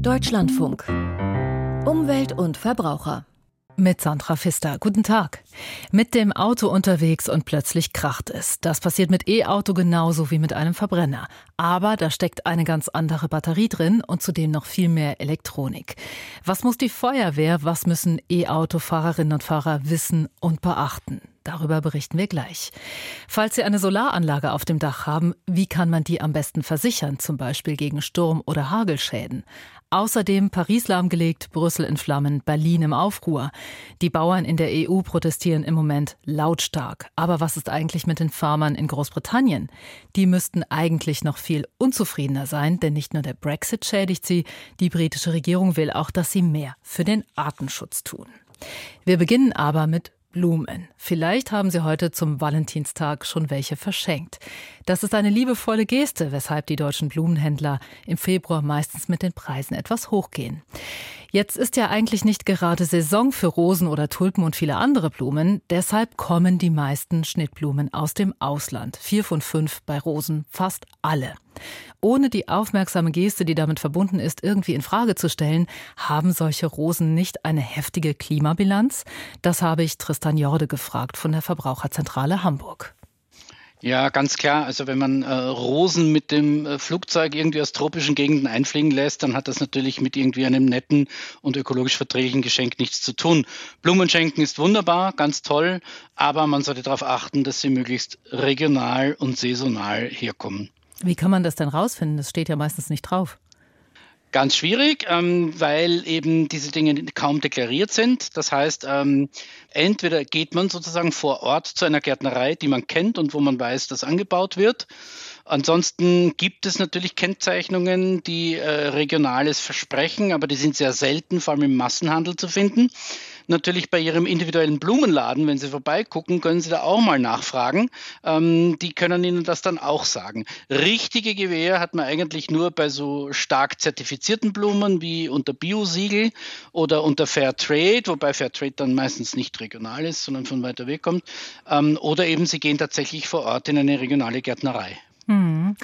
Deutschlandfunk. Umwelt und Verbraucher. Mit Sandra Pfister. Guten Tag. Mit dem Auto unterwegs und plötzlich kracht es. Das passiert mit E-Auto genauso wie mit einem Verbrenner. Aber da steckt eine ganz andere Batterie drin und zudem noch viel mehr Elektronik. Was muss die Feuerwehr, was müssen E-Auto-Fahrerinnen und Fahrer wissen und beachten? Darüber berichten wir gleich. Falls Sie eine Solaranlage auf dem Dach haben, wie kann man die am besten versichern, zum Beispiel gegen Sturm- oder Hagelschäden? Außerdem Paris lahmgelegt, Brüssel in Flammen, Berlin im Aufruhr. Die Bauern in der EU protestieren im Moment lautstark. Aber was ist eigentlich mit den Farmern in Großbritannien? Die müssten eigentlich noch viel unzufriedener sein, denn nicht nur der Brexit schädigt sie, die britische Regierung will auch, dass sie mehr für den Artenschutz tun. Wir beginnen aber mit Blumen. Vielleicht haben Sie heute zum Valentinstag schon welche verschenkt. Das ist eine liebevolle Geste, weshalb die deutschen Blumenhändler im Februar meistens mit den Preisen etwas hochgehen. Jetzt ist ja eigentlich nicht gerade Saison für Rosen oder Tulpen und viele andere Blumen. Deshalb kommen die meisten Schnittblumen aus dem Ausland. Vier von fünf bei Rosen, fast alle. Ohne die aufmerksame Geste, die damit verbunden ist, irgendwie in Frage zu stellen, haben solche Rosen nicht eine heftige Klimabilanz? Das habe ich Tristan Jorde gefragt von der Verbraucherzentrale Hamburg. Ja, ganz klar. Also wenn man äh, Rosen mit dem äh, Flugzeug irgendwie aus tropischen Gegenden einfliegen lässt, dann hat das natürlich mit irgendwie einem netten und ökologisch verträglichen Geschenk nichts zu tun. Blumen schenken ist wunderbar, ganz toll, aber man sollte darauf achten, dass sie möglichst regional und saisonal herkommen. Wie kann man das denn rausfinden? Das steht ja meistens nicht drauf. Ganz schwierig, ähm, weil eben diese Dinge kaum deklariert sind. Das heißt, ähm, entweder geht man sozusagen vor Ort zu einer Gärtnerei, die man kennt und wo man weiß, dass angebaut wird. Ansonsten gibt es natürlich Kennzeichnungen, die äh, regionales versprechen, aber die sind sehr selten, vor allem im Massenhandel zu finden natürlich bei Ihrem individuellen Blumenladen, wenn Sie vorbeigucken, können Sie da auch mal nachfragen. Ähm, die können Ihnen das dann auch sagen. Richtige Gewähr hat man eigentlich nur bei so stark zertifizierten Blumen wie unter Biosiegel oder unter Fair Trade, wobei Fair Trade dann meistens nicht regional ist, sondern von weiter weg kommt. Ähm, oder eben Sie gehen tatsächlich vor Ort in eine regionale Gärtnerei. Hm.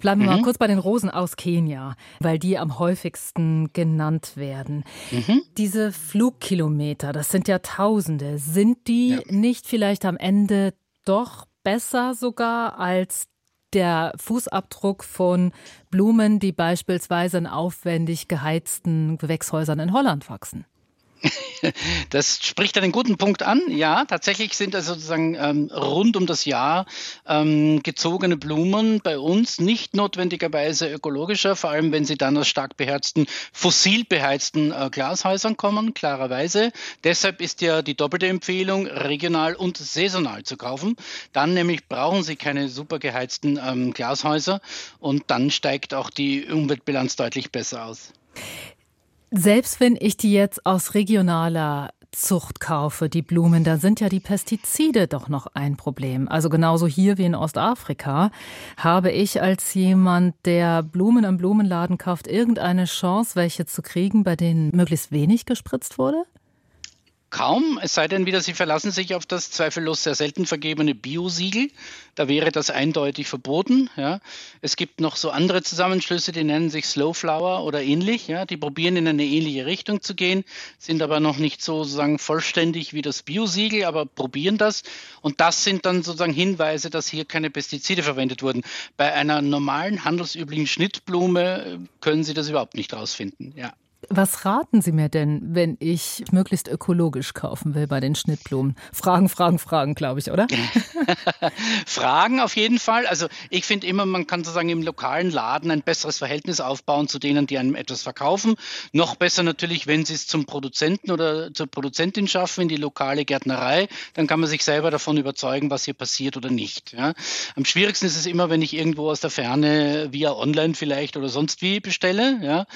Bleiben wir mhm. mal kurz bei den Rosen aus Kenia, weil die am häufigsten genannt werden. Mhm. Diese Flugkilometer, das sind ja Tausende. Sind die ja. nicht vielleicht am Ende doch besser sogar als der Fußabdruck von Blumen, die beispielsweise in aufwendig geheizten Gewächshäusern in Holland wachsen? Das spricht einen guten Punkt an. Ja, tatsächlich sind also sozusagen ähm, rund um das Jahr ähm, gezogene Blumen bei uns nicht notwendigerweise ökologischer, vor allem wenn sie dann aus stark beherzten, fossil beheizten äh, Glashäusern kommen, klarerweise. Deshalb ist ja die doppelte Empfehlung, regional und saisonal zu kaufen. Dann nämlich brauchen sie keine super geheizten ähm, Glashäuser und dann steigt auch die Umweltbilanz deutlich besser aus. Selbst wenn ich die jetzt aus regionaler Zucht kaufe, die Blumen, da sind ja die Pestizide doch noch ein Problem. Also genauso hier wie in Ostafrika habe ich als jemand, der Blumen am Blumenladen kauft, irgendeine Chance, welche zu kriegen, bei denen möglichst wenig gespritzt wurde? Kaum, es sei denn wieder, Sie verlassen sich auf das zweifellos sehr selten vergebene Biosiegel. Da wäre das eindeutig verboten. Ja. Es gibt noch so andere Zusammenschlüsse, die nennen sich Slowflower oder ähnlich. Ja. Die probieren in eine ähnliche Richtung zu gehen, sind aber noch nicht sozusagen vollständig wie das Biosiegel, aber probieren das. Und das sind dann sozusagen Hinweise, dass hier keine Pestizide verwendet wurden. Bei einer normalen handelsüblichen Schnittblume äh, können Sie das überhaupt nicht rausfinden. Ja. Was raten Sie mir denn, wenn ich möglichst ökologisch kaufen will bei den Schnittblumen? Fragen, Fragen, Fragen, glaube ich, oder? Fragen auf jeden Fall. Also ich finde immer, man kann sozusagen im lokalen Laden ein besseres Verhältnis aufbauen zu denen, die einem etwas verkaufen. Noch besser natürlich, wenn Sie es zum Produzenten oder zur Produzentin schaffen, in die lokale Gärtnerei, dann kann man sich selber davon überzeugen, was hier passiert oder nicht. Ja. Am schwierigsten ist es immer, wenn ich irgendwo aus der Ferne via Online vielleicht oder sonst wie bestelle. Ja.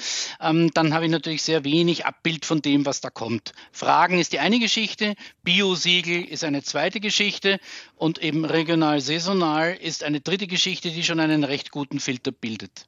Ähm, dann habe ich natürlich sehr wenig Abbild von dem, was da kommt. Fragen ist die eine Geschichte, Biosiegel ist eine zweite Geschichte und eben regional saisonal ist eine dritte Geschichte, die schon einen recht guten Filter bildet.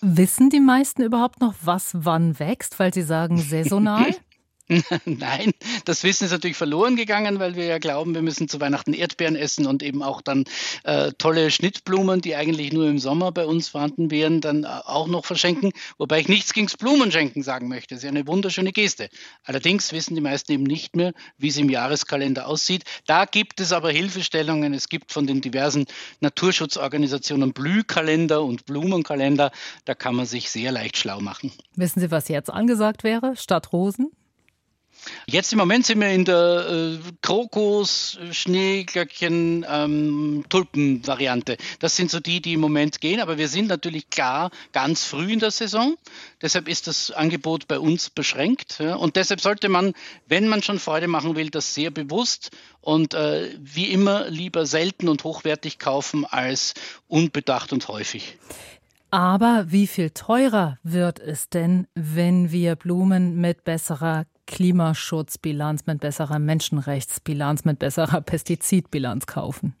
Wissen die meisten überhaupt noch, was wann wächst, weil sie sagen saisonal? Nein, das Wissen ist natürlich verloren gegangen, weil wir ja glauben, wir müssen zu Weihnachten Erdbeeren essen und eben auch dann äh, tolle Schnittblumen, die eigentlich nur im Sommer bei uns vorhanden wären, dann äh, auch noch verschenken. Wobei ich nichts gegen Blumenschenken sagen möchte. Das ist ja eine wunderschöne Geste. Allerdings wissen die meisten eben nicht mehr, wie es im Jahreskalender aussieht. Da gibt es aber Hilfestellungen. Es gibt von den diversen Naturschutzorganisationen Blühkalender und Blumenkalender. Da kann man sich sehr leicht schlau machen. Wissen Sie, was jetzt angesagt wäre statt Rosen? Jetzt im Moment sind wir in der äh, Krokus, Schneeglöckchen, ähm, Tulpen-Variante. Das sind so die, die im Moment gehen, aber wir sind natürlich klar ganz früh in der Saison. Deshalb ist das Angebot bei uns beschränkt. Ja? Und deshalb sollte man, wenn man schon Freude machen will, das sehr bewusst und äh, wie immer lieber selten und hochwertig kaufen als unbedacht und häufig. Aber wie viel teurer wird es denn, wenn wir Blumen mit besserer Klimaschutzbilanz, mit besserer Menschenrechtsbilanz, mit besserer Pestizidbilanz kaufen?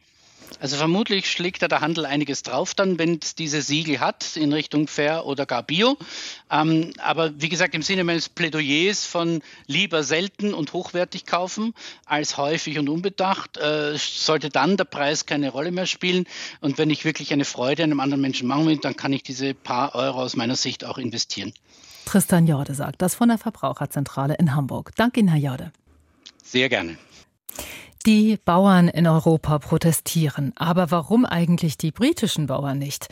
Also vermutlich schlägt da der Handel einiges drauf dann, wenn es diese Siegel hat in Richtung Fair oder gar Bio. Ähm, aber wie gesagt, im Sinne meines Plädoyers von lieber selten und hochwertig kaufen als häufig und unbedacht, äh, sollte dann der Preis keine Rolle mehr spielen. Und wenn ich wirklich eine Freude einem anderen Menschen machen will, dann kann ich diese paar Euro aus meiner Sicht auch investieren. Tristan Jorde sagt das von der Verbraucherzentrale in Hamburg. Danke Ihnen, Herr Jorde. Sehr gerne. Die Bauern in Europa protestieren. Aber warum eigentlich die britischen Bauern nicht?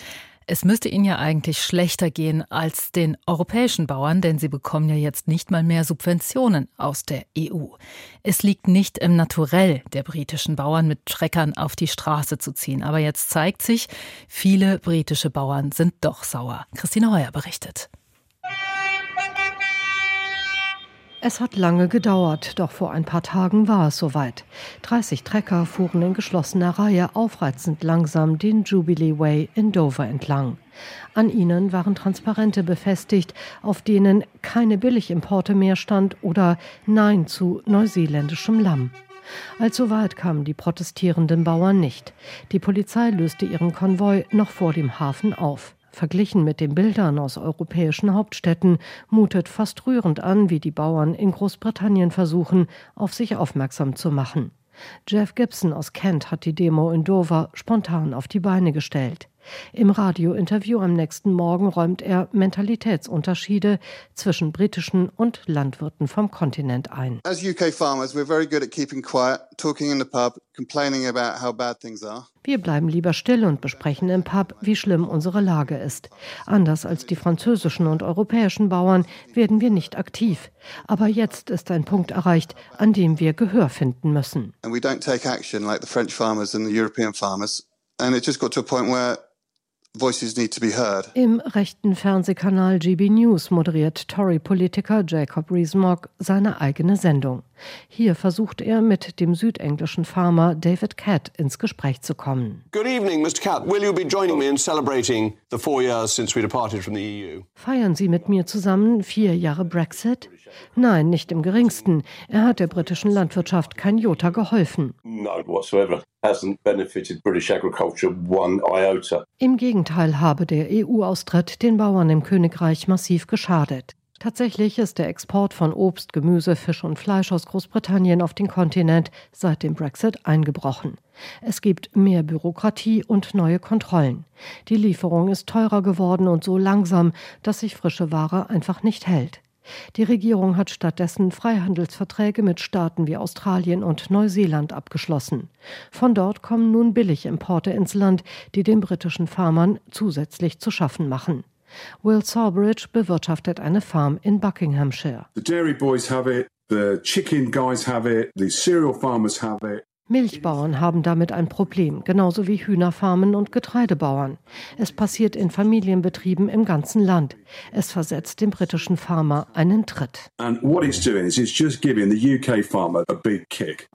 Es müsste ihnen ja eigentlich schlechter gehen als den europäischen Bauern, denn sie bekommen ja jetzt nicht mal mehr Subventionen aus der EU. Es liegt nicht im Naturell der britischen Bauern, mit Schreckern auf die Straße zu ziehen. Aber jetzt zeigt sich, viele britische Bauern sind doch sauer. Christine Heuer berichtet. Es hat lange gedauert, doch vor ein paar Tagen war es soweit. 30 Trecker fuhren in geschlossener Reihe aufreizend langsam den Jubilee Way in Dover entlang. An ihnen waren Transparente befestigt, auf denen keine Billigimporte mehr stand oder Nein zu neuseeländischem Lamm. Allzu weit kamen die protestierenden Bauern nicht. Die Polizei löste ihren Konvoi noch vor dem Hafen auf. Verglichen mit den Bildern aus europäischen Hauptstädten mutet fast rührend an, wie die Bauern in Großbritannien versuchen, auf sich aufmerksam zu machen. Jeff Gibson aus Kent hat die Demo in Dover spontan auf die Beine gestellt. Im Radiointerview am nächsten Morgen räumt er Mentalitätsunterschiede zwischen britischen und Landwirten vom Kontinent ein. As UK farmers, we're very good at keeping quiet, talking in the pub, complaining about how bad things are. Wir bleiben lieber still und besprechen im Pub, wie schlimm unsere Lage ist. Anders als die französischen und europäischen Bauern werden wir nicht aktiv. Aber jetzt ist ein Punkt erreicht, an dem wir Gehör finden müssen. And we don't take action like the French farmers and the European farmers. And it just got to a point where Im rechten Fernsehkanal GB News moderiert Tory-Politiker Jacob Rees-Mogg seine eigene Sendung. Hier versucht er mit dem südenglischen Farmer David Catt ins Gespräch zu kommen. Good evening, Mr. Catt. Will you be joining me in celebrating the four years since we departed from the EU? Feiern Sie mit mir zusammen vier Jahre Brexit? Nein, nicht im geringsten. Er hat der britischen Landwirtschaft kein Jota geholfen. Im Gegenteil habe der EU-Austritt den Bauern im Königreich massiv geschadet. Tatsächlich ist der Export von Obst, Gemüse, Fisch und Fleisch aus Großbritannien auf den Kontinent seit dem Brexit eingebrochen. Es gibt mehr Bürokratie und neue Kontrollen. Die Lieferung ist teurer geworden und so langsam, dass sich frische Ware einfach nicht hält. Die Regierung hat stattdessen Freihandelsverträge mit Staaten wie Australien und Neuseeland abgeschlossen. Von dort kommen nun Billigimporte ins Land, die den britischen Farmern zusätzlich zu schaffen machen. Will Sawbridge bewirtschaftet eine Farm in Buckinghamshire. The dairy boys have it, the chicken guys have it, the cereal farmers have it. Milchbauern haben damit ein Problem, genauso wie Hühnerfarmen und Getreidebauern. Es passiert in Familienbetrieben im ganzen Land. Es versetzt dem britischen Farmer einen Tritt.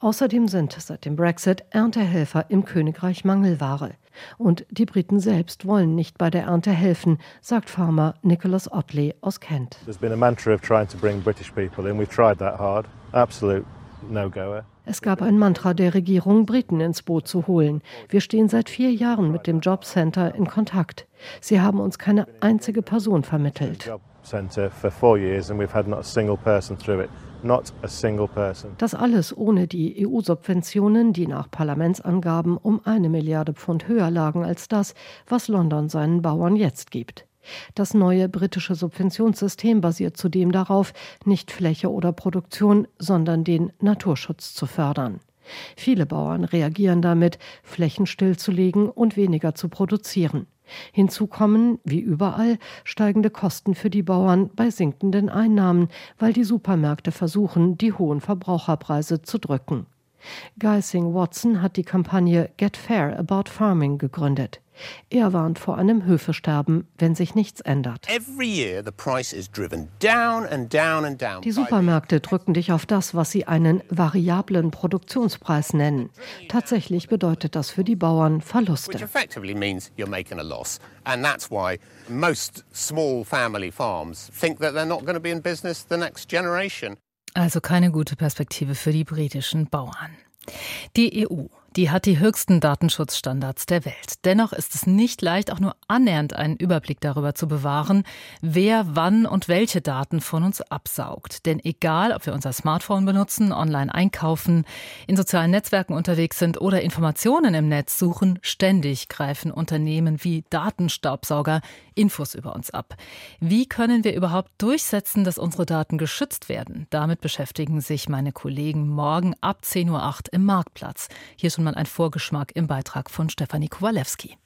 Außerdem sind seit dem Brexit Erntehelfer im Königreich Mangelware. Und die Briten selbst wollen nicht bei der Ernte helfen, sagt Farmer Nicholas Otley aus Kent. There's been a mantra of trying to bring British people in. We've tried that hard. Absolute no-goer. Es gab ein Mantra der Regierung, Briten ins Boot zu holen. Wir stehen seit vier Jahren mit dem Jobcenter in Kontakt. Sie haben uns keine einzige Person vermittelt. Das alles ohne die EU-Subventionen, die nach Parlamentsangaben um eine Milliarde Pfund höher lagen als das, was London seinen Bauern jetzt gibt. Das neue britische Subventionssystem basiert zudem darauf, nicht Fläche oder Produktion, sondern den Naturschutz zu fördern. Viele Bauern reagieren damit, Flächen stillzulegen und weniger zu produzieren. Hinzu kommen, wie überall, steigende Kosten für die Bauern bei sinkenden Einnahmen, weil die Supermärkte versuchen, die hohen Verbraucherpreise zu drücken. Geising Watson hat die Kampagne Get Fair About Farming gegründet. Er warnt vor einem Höfesterben, wenn sich nichts ändert. Die Supermärkte drücken dich auf das, was sie einen variablen Produktionspreis nennen. Tatsächlich bedeutet das für die Bauern Verluste. And that's why most small family farms think that they're not going to be in business the next generation. Also keine gute Perspektive für die britischen Bauern. Die EU die hat die höchsten Datenschutzstandards der Welt. Dennoch ist es nicht leicht, auch nur annähernd einen Überblick darüber zu bewahren, wer wann und welche Daten von uns absaugt. Denn egal, ob wir unser Smartphone benutzen, online einkaufen, in sozialen Netzwerken unterwegs sind oder Informationen im Netz suchen, ständig greifen Unternehmen wie Datenstaubsauger Infos über uns ab. Wie können wir überhaupt durchsetzen, dass unsere Daten geschützt werden? Damit beschäftigen sich meine Kollegen morgen ab 10.08 Uhr im Marktplatz. Hier schon mal ein Vorgeschmack im Beitrag von Stefanie Kowalewski.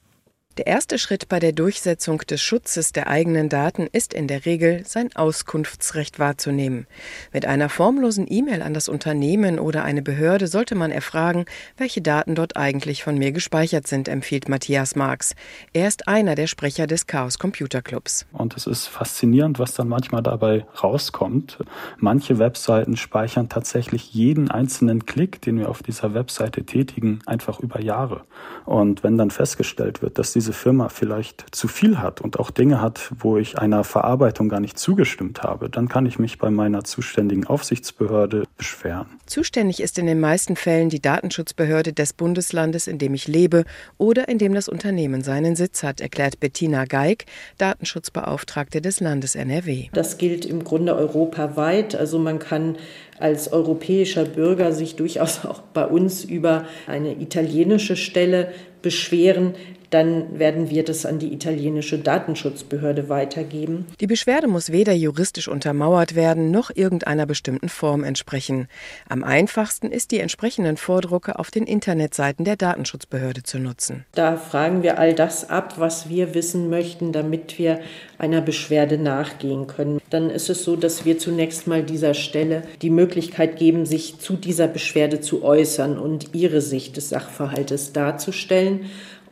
Der erste Schritt bei der Durchsetzung des Schutzes der eigenen Daten ist in der Regel, sein Auskunftsrecht wahrzunehmen. Mit einer formlosen E-Mail an das Unternehmen oder eine Behörde sollte man erfragen, welche Daten dort eigentlich von mir gespeichert sind, empfiehlt Matthias Marx. Er ist einer der Sprecher des Chaos Computer Clubs. Und es ist faszinierend, was dann manchmal dabei rauskommt. Manche Webseiten speichern tatsächlich jeden einzelnen Klick, den wir auf dieser Webseite tätigen, einfach über Jahre. Und wenn dann festgestellt wird, dass diese diese Firma vielleicht zu viel hat und auch Dinge hat, wo ich einer Verarbeitung gar nicht zugestimmt habe, dann kann ich mich bei meiner zuständigen Aufsichtsbehörde beschweren. Zuständig ist in den meisten Fällen die Datenschutzbehörde des Bundeslandes, in dem ich lebe oder in dem das Unternehmen seinen Sitz hat, erklärt Bettina Geig, Datenschutzbeauftragte des Landes NRW. Das gilt im Grunde europaweit. Also man kann als europäischer Bürger sich durchaus auch bei uns über eine italienische Stelle beschweren, dann werden wir das an die italienische Datenschutzbehörde weitergeben. Die Beschwerde muss weder juristisch untermauert werden, noch irgendeiner bestimmten Form entsprechen. Am einfachsten ist, die entsprechenden Vordrucke auf den Internetseiten der Datenschutzbehörde zu nutzen. Da fragen wir all das ab, was wir wissen möchten, damit wir einer Beschwerde nachgehen können. Dann ist es so, dass wir zunächst mal dieser Stelle die Möglichkeit geben, sich zu dieser Beschwerde zu äußern und ihre Sicht des Sachverhaltes darzustellen.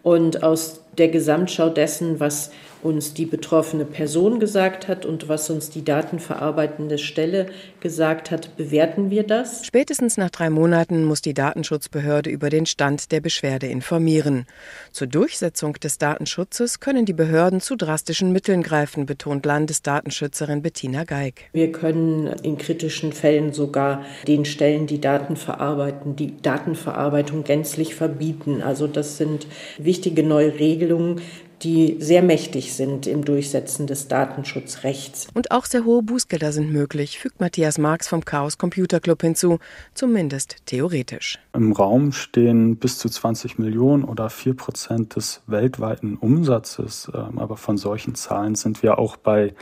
Und aus der Gesamtschau dessen, was uns die betroffene Person gesagt hat und was uns die datenverarbeitende Stelle gesagt hat, bewerten wir das. Spätestens nach drei Monaten muss die Datenschutzbehörde über den Stand der Beschwerde informieren. Zur Durchsetzung des Datenschutzes können die Behörden zu drastischen Mitteln greifen, betont Landesdatenschützerin Bettina Geig. Wir können in kritischen Fällen sogar den Stellen, die Daten verarbeiten, die Datenverarbeitung gänzlich verbieten. Also das sind wichtige neue Regelungen, die sehr mächtig sind im Durchsetzen des Datenschutzrechts. Und auch sehr hohe Bußgelder sind möglich, fügt Matthias Marx vom Chaos Computer Club hinzu, zumindest theoretisch. Im Raum stehen bis zu 20 Millionen oder 4 Prozent des weltweiten Umsatzes. Ähm, aber von solchen Zahlen sind wir auch bei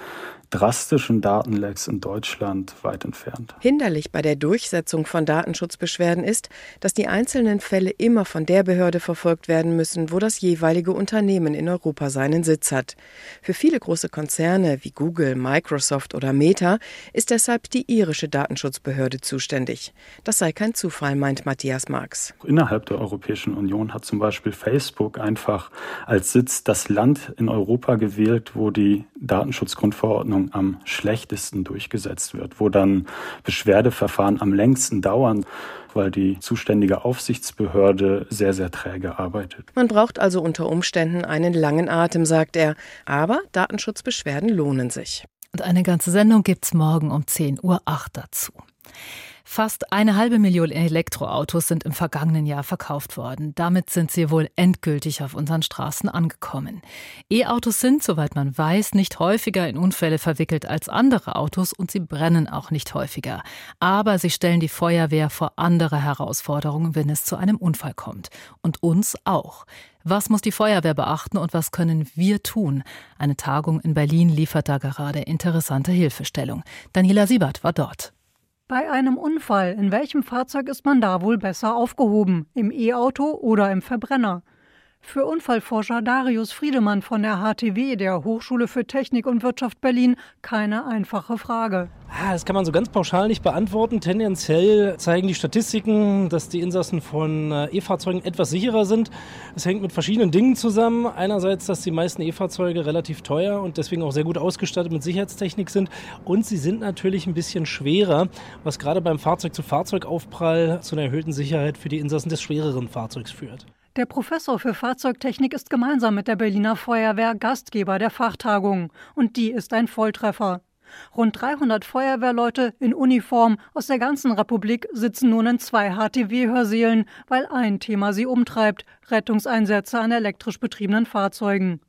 drastischen Datenlecks in Deutschland weit entfernt. Hinderlich bei der Durchsetzung von Datenschutzbeschwerden ist, dass die einzelnen Fälle immer von der Behörde verfolgt werden müssen, wo das jeweilige Unternehmen in Europa seinen Sitz hat. Für viele große Konzerne wie Google, Microsoft oder Meta ist deshalb die irische Datenschutzbehörde zuständig. Das sei kein Zufall, meint Matthias Marx. Innerhalb der Europäischen Union hat zum Beispiel Facebook einfach als Sitz das Land in Europa gewählt, wo die Datenschutzgrundverordnung Verfahren am schlechtesten durchgesetzt wird, wo dann Beschwerdeverfahren am längsten dauern weil die zuständige Aufsichtsbehörde sehr, sehr träge arbeitet. Man braucht also unter Umständen einen langen Atem, sagt er. Aber Datenschutzbeschwerden lohnen sich. Und eine ganze Sendung gibt es morgen um 10.08 Uhr dazu. Fast eine halbe Million Elektroautos sind im vergangenen Jahr verkauft worden. Damit sind sie wohl endgültig auf unseren Straßen angekommen. E-Autos sind, soweit man weiß, nicht häufiger in Unfälle verwickelt als andere Autos und sie brennen auch nicht häufiger. Aber sie stellen die Feuerwehr vor andere Herausforderungen, wenn es zu einem Unfall kommt. Und uns auch. Was muss die Feuerwehr beachten und was können wir tun? Eine Tagung in Berlin liefert da gerade interessante Hilfestellung. Daniela Siebert war dort. Bei einem Unfall, in welchem Fahrzeug ist man da wohl besser aufgehoben? Im E-Auto oder im Verbrenner? Für Unfallforscher Darius Friedemann von der HTW, der Hochschule für Technik und Wirtschaft Berlin, keine einfache Frage. Ah, das kann man so ganz pauschal nicht beantworten. Tendenziell zeigen die Statistiken, dass die Insassen von äh, E-Fahrzeugen etwas sicherer sind. Es hängt mit verschiedenen Dingen zusammen. Einerseits, dass die meisten E-Fahrzeuge relativ teuer und deswegen auch sehr gut ausgestattet mit Sicherheitstechnik sind. Und sie sind natürlich ein bisschen schwerer, was gerade beim Fahrzeug-zu-Fahrzeug-Aufprall zu einer erhöhten Sicherheit für die Insassen des schwereren Fahrzeugs führt. Der Professor für Fahrzeugtechnik ist gemeinsam mit der Berliner Feuerwehr Gastgeber der Fachtagung. Und die ist ein Volltreffer. Rund 300 Feuerwehrleute in Uniform aus der ganzen Republik sitzen nun in zwei HTW-Hörsälen, weil ein Thema sie umtreibt: Rettungseinsätze an elektrisch betriebenen Fahrzeugen.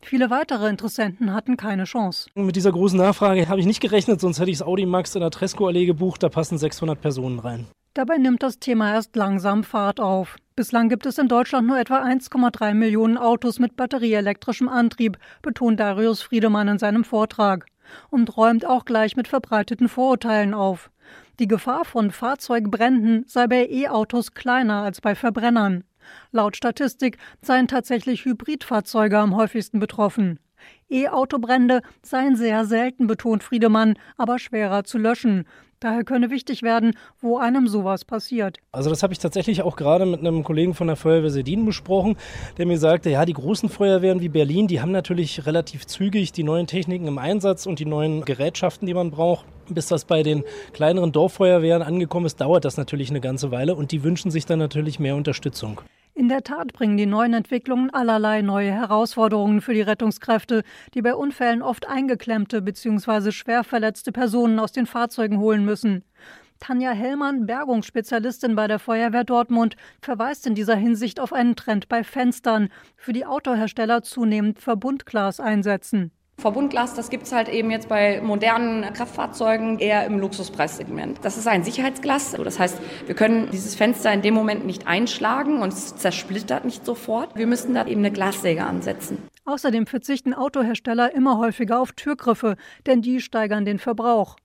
Viele weitere Interessenten hatten keine Chance. Mit dieser großen Nachfrage habe ich nicht gerechnet, sonst hätte ich das Audi Max in der Tresco-Allee gebucht. Da passen 600 Personen rein. Dabei nimmt das Thema erst langsam Fahrt auf. Bislang gibt es in Deutschland nur etwa 1,3 Millionen Autos mit batterieelektrischem Antrieb, betont Darius Friedemann in seinem Vortrag und räumt auch gleich mit verbreiteten Vorurteilen auf. Die Gefahr von Fahrzeugbränden sei bei E-Autos kleiner als bei Verbrennern. Laut Statistik seien tatsächlich Hybridfahrzeuge am häufigsten betroffen. E-Autobrände seien sehr selten, betont Friedemann, aber schwerer zu löschen. Daher könne wichtig werden, wo einem sowas passiert. Also das habe ich tatsächlich auch gerade mit einem Kollegen von der Feuerwehr Sedin besprochen, der mir sagte, ja, die großen Feuerwehren wie Berlin, die haben natürlich relativ zügig die neuen Techniken im Einsatz und die neuen Gerätschaften, die man braucht. Bis das bei den kleineren Dorffeuerwehren angekommen ist, dauert das natürlich eine ganze Weile und die wünschen sich dann natürlich mehr Unterstützung. In der Tat bringen die neuen Entwicklungen allerlei neue Herausforderungen für die Rettungskräfte, die bei Unfällen oft eingeklemmte bzw. schwer verletzte Personen aus den Fahrzeugen holen müssen. Tanja Hellmann, Bergungsspezialistin bei der Feuerwehr Dortmund, verweist in dieser Hinsicht auf einen Trend bei Fenstern, für die Autohersteller zunehmend Verbundglas einsetzen. Verbundglas, das gibt es halt eben jetzt bei modernen Kraftfahrzeugen eher im Luxuspreissegment. Das ist ein Sicherheitsglas. Das heißt, wir können dieses Fenster in dem Moment nicht einschlagen und es zersplittert nicht sofort. Wir müssen da eben eine Glassäge ansetzen. Außerdem verzichten Autohersteller immer häufiger auf Türgriffe, denn die steigern den Verbrauch.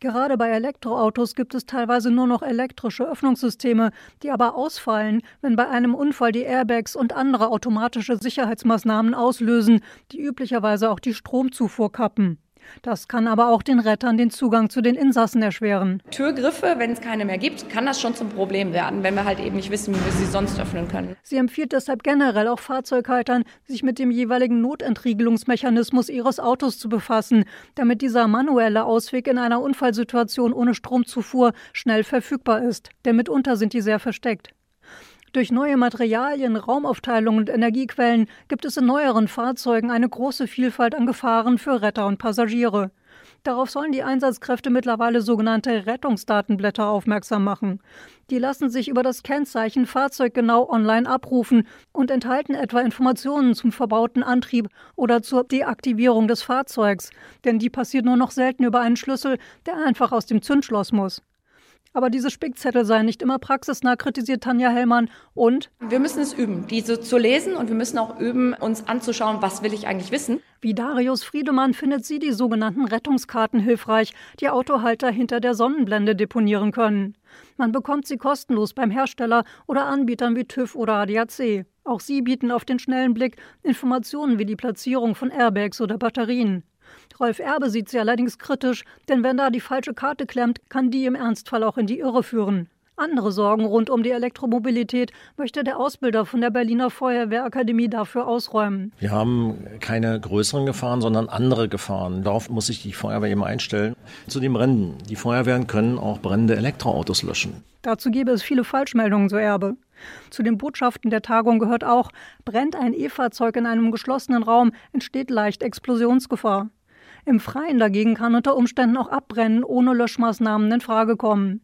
Gerade bei Elektroautos gibt es teilweise nur noch elektrische Öffnungssysteme, die aber ausfallen, wenn bei einem Unfall die Airbags und andere automatische Sicherheitsmaßnahmen auslösen, die üblicherweise auch die Stromzufuhr kappen. Das kann aber auch den Rettern den Zugang zu den Insassen erschweren. Türgriffe, wenn es keine mehr gibt, kann das schon zum Problem werden, wenn wir halt eben nicht wissen, wie wir sie sonst öffnen können. Sie empfiehlt deshalb generell auch Fahrzeughaltern, sich mit dem jeweiligen Notentriegelungsmechanismus ihres Autos zu befassen, damit dieser manuelle Ausweg in einer Unfallsituation ohne Stromzufuhr schnell verfügbar ist. Denn mitunter sind die sehr versteckt. Durch neue Materialien, Raumaufteilung und Energiequellen gibt es in neueren Fahrzeugen eine große Vielfalt an Gefahren für Retter und Passagiere. Darauf sollen die Einsatzkräfte mittlerweile sogenannte Rettungsdatenblätter aufmerksam machen. Die lassen sich über das Kennzeichen Fahrzeuggenau online abrufen und enthalten etwa Informationen zum verbauten Antrieb oder zur Deaktivierung des Fahrzeugs, denn die passiert nur noch selten über einen Schlüssel, der einfach aus dem Zündschloss muss. Aber diese Spickzettel seien nicht immer praxisnah, kritisiert Tanja Hellmann. Und wir müssen es üben, diese zu lesen und wir müssen auch üben, uns anzuschauen, was will ich eigentlich wissen. Wie Darius Friedemann findet sie die sogenannten Rettungskarten hilfreich, die Autohalter hinter der Sonnenblende deponieren können. Man bekommt sie kostenlos beim Hersteller oder Anbietern wie TÜV oder ADAC. Auch sie bieten auf den schnellen Blick Informationen wie die Platzierung von Airbags oder Batterien. Rolf Erbe sieht sie allerdings kritisch, denn wenn da die falsche Karte klemmt, kann die im Ernstfall auch in die Irre führen. Andere Sorgen rund um die Elektromobilität möchte der Ausbilder von der Berliner Feuerwehrakademie dafür ausräumen. Wir haben keine größeren Gefahren, sondern andere Gefahren. Darauf muss sich die Feuerwehr eben einstellen. Zu den Bränden. Die Feuerwehren können auch brennende Elektroautos löschen. Dazu gäbe es viele Falschmeldungen, so Erbe. Zu den Botschaften der Tagung gehört auch, brennt ein E-Fahrzeug in einem geschlossenen Raum, entsteht leicht Explosionsgefahr. Im Freien dagegen kann unter Umständen auch Abbrennen ohne Löschmaßnahmen in Frage kommen.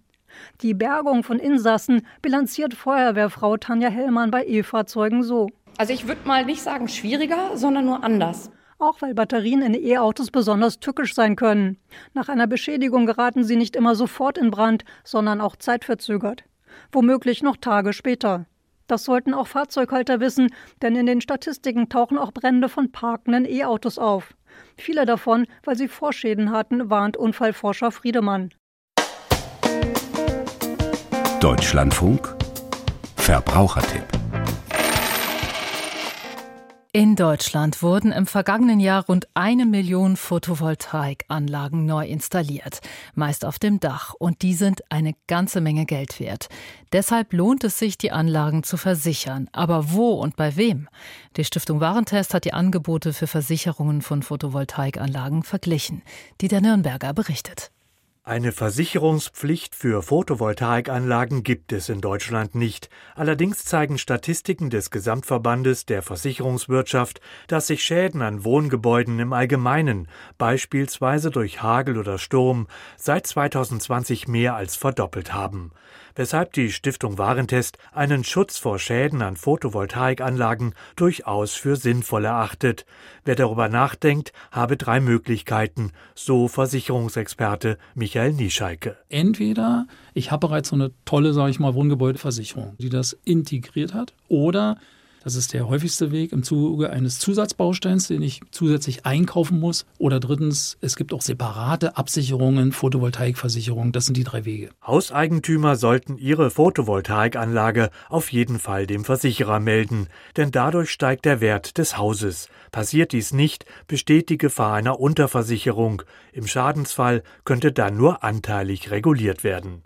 Die Bergung von Insassen bilanziert Feuerwehrfrau Tanja Hellmann bei E-Fahrzeugen so. Also ich würde mal nicht sagen schwieriger, sondern nur anders. Auch weil Batterien in E-Autos besonders tückisch sein können. Nach einer Beschädigung geraten sie nicht immer sofort in Brand, sondern auch zeitverzögert. Womöglich noch Tage später. Das sollten auch Fahrzeughalter wissen, denn in den Statistiken tauchen auch Brände von parkenden E-Autos auf. Viele davon, weil sie Vorschäden hatten, warnt Unfallforscher Friedemann. Deutschlandfunk Verbrauchertipp in Deutschland wurden im vergangenen Jahr rund eine Million Photovoltaikanlagen neu installiert, meist auf dem Dach, und die sind eine ganze Menge Geld wert. Deshalb lohnt es sich, die Anlagen zu versichern. Aber wo und bei wem? Die Stiftung Warentest hat die Angebote für Versicherungen von Photovoltaikanlagen verglichen, die der Nürnberger berichtet. Eine Versicherungspflicht für Photovoltaikanlagen gibt es in Deutschland nicht. Allerdings zeigen Statistiken des Gesamtverbandes der Versicherungswirtschaft, dass sich Schäden an Wohngebäuden im Allgemeinen, beispielsweise durch Hagel oder Sturm, seit 2020 mehr als verdoppelt haben weshalb die Stiftung Warentest einen Schutz vor Schäden an Photovoltaikanlagen durchaus für sinnvoll erachtet. Wer darüber nachdenkt, habe drei Möglichkeiten, so Versicherungsexperte Michael Niescheike. Entweder ich habe bereits so eine tolle, sage ich mal, Wohngebäudeversicherung, die das integriert hat, oder das ist der häufigste Weg im Zuge eines Zusatzbausteins, den ich zusätzlich einkaufen muss. Oder drittens, es gibt auch separate Absicherungen, Photovoltaikversicherungen. Das sind die drei Wege. Hauseigentümer sollten ihre Photovoltaikanlage auf jeden Fall dem Versicherer melden, denn dadurch steigt der Wert des Hauses. Passiert dies nicht, besteht die Gefahr einer Unterversicherung. Im Schadensfall könnte dann nur anteilig reguliert werden.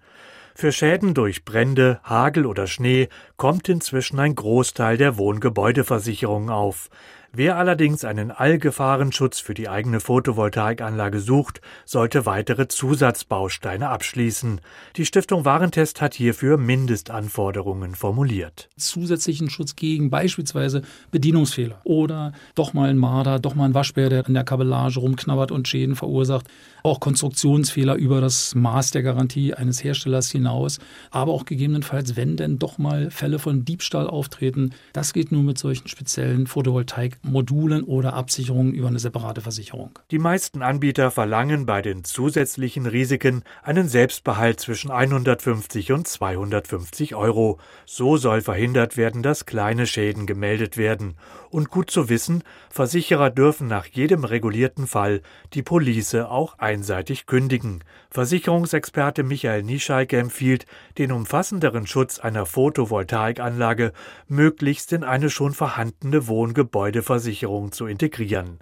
Für Schäden durch Brände, Hagel oder Schnee kommt inzwischen ein Großteil der Wohngebäudeversicherung auf. Wer allerdings einen Allgefahrenschutz für die eigene Photovoltaikanlage sucht, sollte weitere Zusatzbausteine abschließen. Die Stiftung Warentest hat hierfür Mindestanforderungen formuliert. Zusätzlichen Schutz gegen beispielsweise Bedienungsfehler oder doch mal ein Marder, doch mal ein Waschbär, der in der Kabellage rumknabbert und Schäden verursacht. Auch Konstruktionsfehler über das Maß der Garantie eines Herstellers hinaus. Aber auch gegebenenfalls, wenn denn doch mal Fälle von Diebstahl auftreten, das geht nur mit solchen speziellen Photovoltaik Modulen oder Absicherungen über eine separate Versicherung. Die meisten Anbieter verlangen bei den zusätzlichen Risiken einen Selbstbehalt zwischen 150 und 250 Euro. So soll verhindert werden, dass kleine Schäden gemeldet werden. Und gut zu wissen, Versicherer dürfen nach jedem regulierten Fall die Police auch einseitig kündigen. Versicherungsexperte Michael Niescheike empfiehlt, den umfassenderen Schutz einer Photovoltaikanlage möglichst in eine schon vorhandene Wohngebäudeversicherung zu integrieren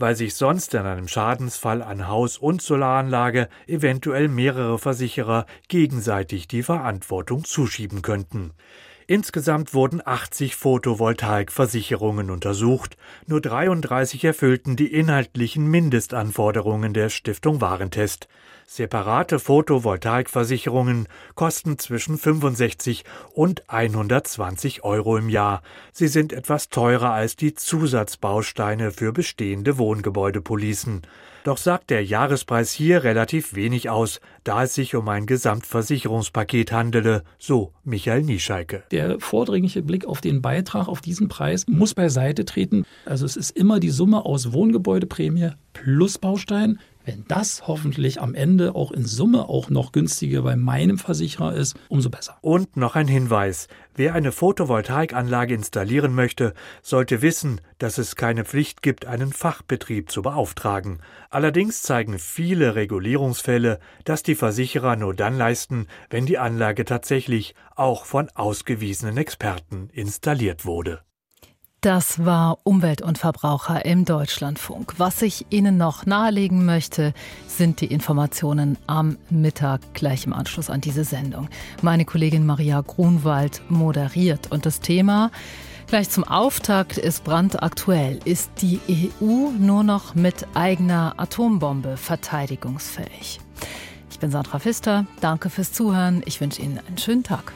weil sich sonst in einem Schadensfall an Haus und Solaranlage eventuell mehrere Versicherer gegenseitig die Verantwortung zuschieben könnten. Insgesamt wurden 80 Photovoltaikversicherungen untersucht. Nur 33 erfüllten die inhaltlichen Mindestanforderungen der Stiftung Warentest. Separate Photovoltaikversicherungen kosten zwischen 65 und 120 Euro im Jahr. Sie sind etwas teurer als die Zusatzbausteine für bestehende Wohngebäudepolicen. Doch sagt der Jahrespreis hier relativ wenig aus, da es sich um ein Gesamtversicherungspaket handele, so Michael Niescheike. Der vordringliche Blick auf den Beitrag auf diesen Preis muss beiseite treten. Also es ist immer die Summe aus Wohngebäudeprämie plus Baustein wenn das hoffentlich am Ende auch in Summe auch noch günstiger bei meinem Versicherer ist, umso besser. Und noch ein Hinweis. Wer eine Photovoltaikanlage installieren möchte, sollte wissen, dass es keine Pflicht gibt, einen Fachbetrieb zu beauftragen. Allerdings zeigen viele Regulierungsfälle, dass die Versicherer nur dann leisten, wenn die Anlage tatsächlich auch von ausgewiesenen Experten installiert wurde. Das war Umwelt und Verbraucher im Deutschlandfunk. Was ich Ihnen noch nahelegen möchte, sind die Informationen am Mittag gleich im Anschluss an diese Sendung. Meine Kollegin Maria Grunwald moderiert und das Thema gleich zum Auftakt ist brandaktuell. Ist die EU nur noch mit eigener Atombombe verteidigungsfähig? Ich bin Sandra Pfister. Danke fürs Zuhören. Ich wünsche Ihnen einen schönen Tag.